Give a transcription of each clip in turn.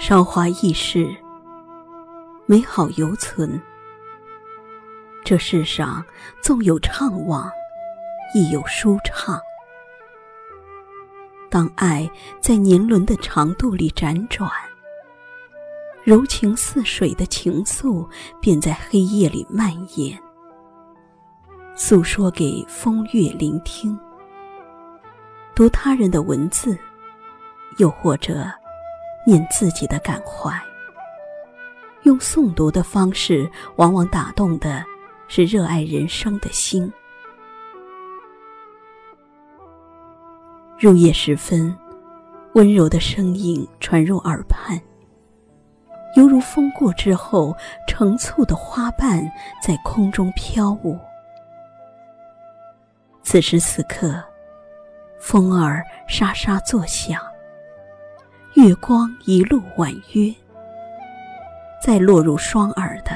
韶华易逝，美好犹存。这世上纵有怅惘，亦有舒畅。当爱在年轮的长度里辗转，柔情似水的情愫便在黑夜里蔓延，诉说给风月聆听。读他人的文字，又或者念自己的感怀，用诵读的方式，往往打动的。是热爱人生的心。入夜时分，温柔的声音传入耳畔，犹如风过之后成簇的花瓣在空中飘舞。此时此刻，风儿沙沙作响，月光一路婉约，再落入双耳的。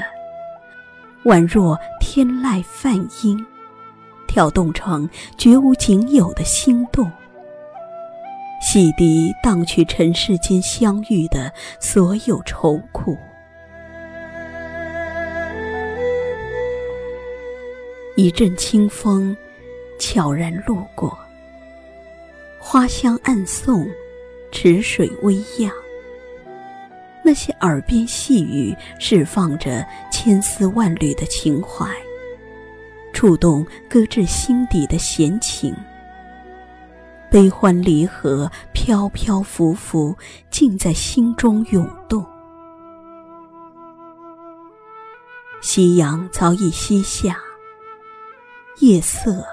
宛若天籁梵音，跳动成绝无仅有的心动，洗涤荡去尘世间相遇的所有愁苦。一阵清风悄然路过，花香暗送，池水微漾。那些耳边细语，释放着千丝万缕的情怀，触动搁置心底的闲情。悲欢离合，飘飘浮浮，尽在心中涌动。夕阳早已西下，夜色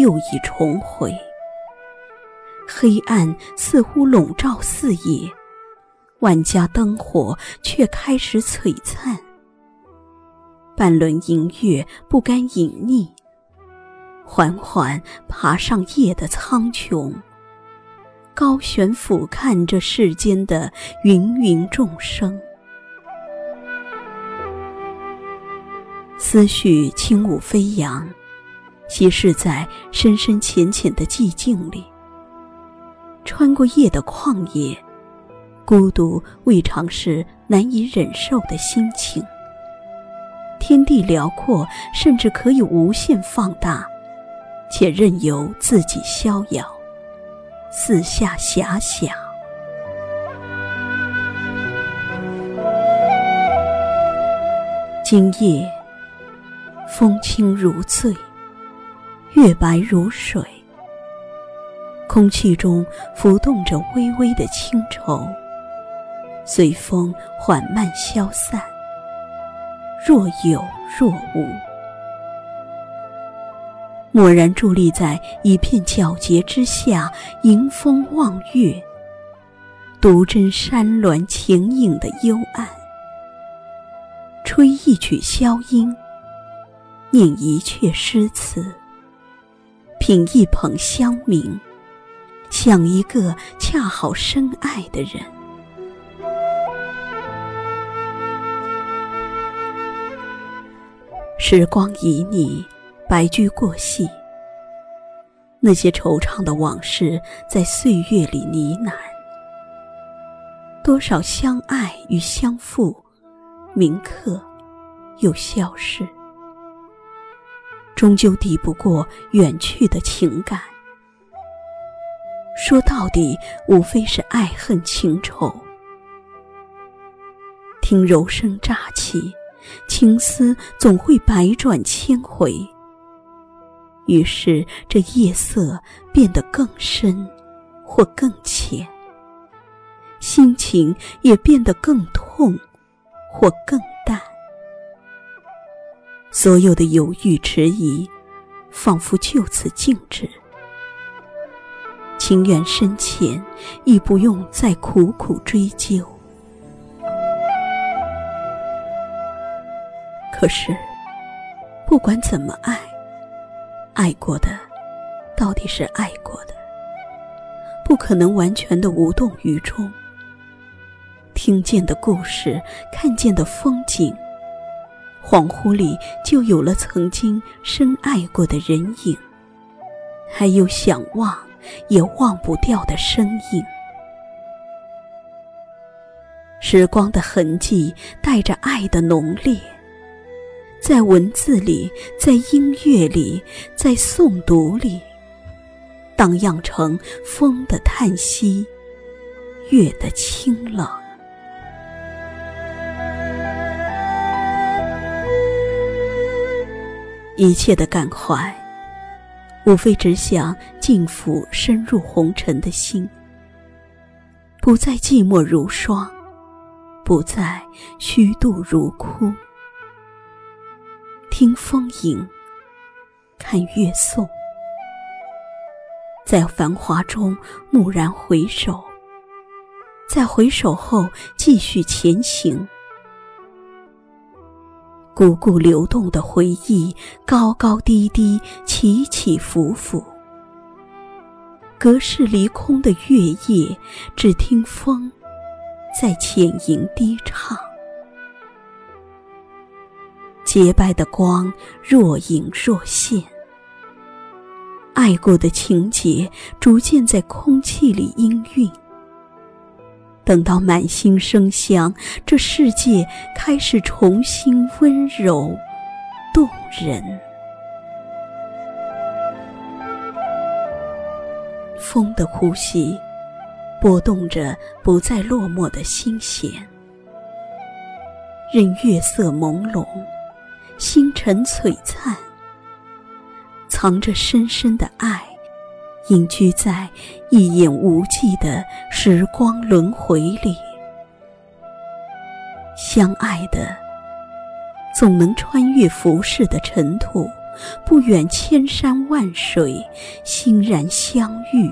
又已重回，黑暗似乎笼罩四野。万家灯火却开始璀璨，半轮银月不甘隐匿，缓缓爬上夜的苍穹，高悬俯瞰着世间的芸芸众生。思绪轻舞飞扬，稀释在深深浅浅的寂静里，穿过夜的旷野。孤独未尝是难以忍受的心情。天地辽阔，甚至可以无限放大，且任由自己逍遥，四下遐想。今夜，风轻如醉，月白如水，空气中浮动着微微的清愁。随风缓慢消散，若有若无。蓦然伫立在一片皎洁之下，迎风望月，独斟山峦情影的幽暗，吹一曲箫音，念一阙诗词，品一捧香茗，想一个恰好深爱的人。时光旖旎，白驹过隙。那些惆怅的往事在岁月里呢喃。多少相爱与相负，铭刻又消逝，终究抵不过远去的情感。说到底，无非是爱恨情仇。听柔声乍起。情思总会百转千回，于是这夜色变得更深，或更浅；心情也变得更痛，或更淡。所有的犹豫迟疑，仿佛就此静止。情缘深浅，亦不用再苦苦追究。可是，不管怎么爱，爱过的到底是爱过的，不可能完全的无动于衷。听见的故事，看见的风景，恍惚里就有了曾经深爱过的人影，还有想忘也忘不掉的身影。时光的痕迹带着爱的浓烈，在文字里，在音乐里，在诵读里，荡漾成风的叹息，月的清冷。一切的感怀，无非只想静抚深入红尘的心，不再寂寞如霜。不再虚度如枯，听风吟，看月送，在繁华中蓦然回首，在回首后继续前行。汩汩流动的回忆，高高低低，起起伏伏。隔世离空的月夜，只听风。在浅吟低唱，洁白的光若隐若现，爱过的情节逐渐在空气里氤氲。等到满心生香，这世界开始重新温柔动人。风的呼吸。拨动着不再落寞的心弦，任月色朦胧，星辰璀璨，藏着深深的爱，隐居在一眼无际的时光轮回里。相爱的，总能穿越浮世的尘土，不远千山万水，欣然相遇。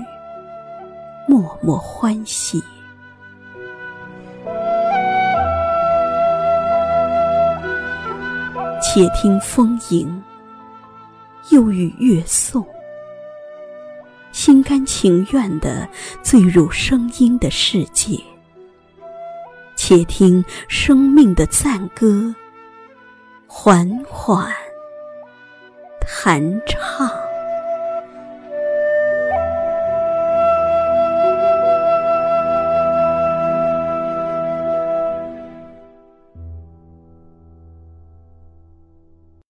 默默欢喜，且听风吟，又与月颂，心甘情愿地坠入声音的世界。且听生命的赞歌，缓缓弹唱。